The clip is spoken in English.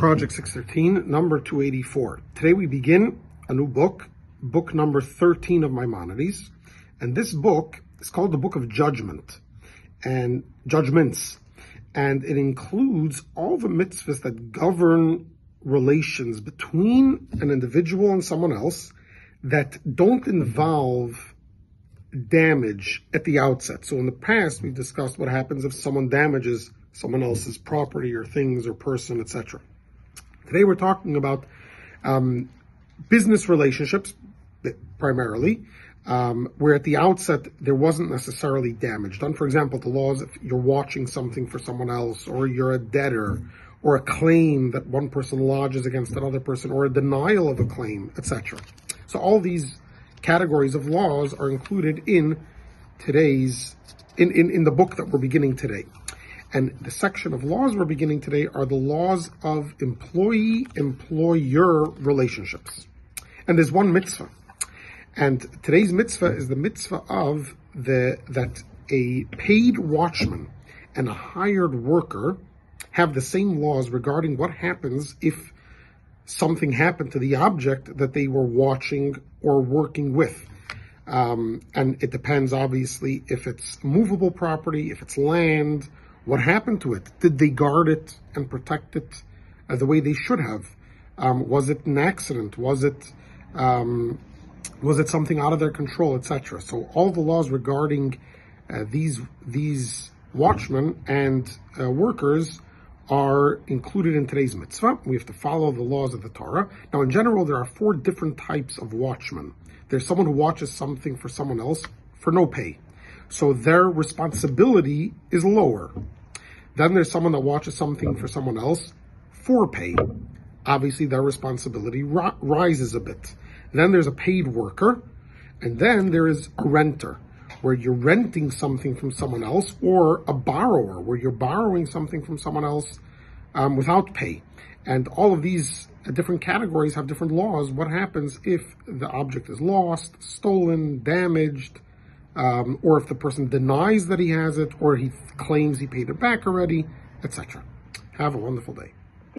Project 613, number 284. Today we begin a new book, book number 13 of Maimonides. And this book is called the Book of Judgment and Judgments. And it includes all the mitzvahs that govern relations between an individual and someone else that don't involve damage at the outset. So in the past, we've discussed what happens if someone damages someone else's property or things or person, etc. Today we're talking about um, business relationships primarily, um, where at the outset there wasn't necessarily damage done. For example, the laws if you're watching something for someone else, or you're a debtor, or a claim that one person lodges against another person, or a denial of a claim, etc. So all these categories of laws are included in today's in, in, in the book that we're beginning today. And the section of laws we're beginning today are the laws of employee-employer relationships. And there's one mitzvah. And today's mitzvah is the mitzvah of the that a paid watchman and a hired worker have the same laws regarding what happens if something happened to the object that they were watching or working with. Um, and it depends, obviously, if it's movable property, if it's land, what happened to it? Did they guard it and protect it uh, the way they should have? Um, was it an accident? Was it um, was it something out of their control, etc.? So all the laws regarding uh, these these watchmen and uh, workers are included in today's mitzvah. We have to follow the laws of the Torah. Now, in general, there are four different types of watchmen. There's someone who watches something for someone else for no pay. So their responsibility is lower. Then there's someone that watches something for someone else for pay. Obviously, their responsibility ri- rises a bit. Then there's a paid worker, and then there is a renter, where you're renting something from someone else, or a borrower, where you're borrowing something from someone else um, without pay. And all of these different categories have different laws. What happens if the object is lost, stolen, damaged, um, or if the person denies that he has it, or he claims he paid it back already, etc. Have a wonderful day.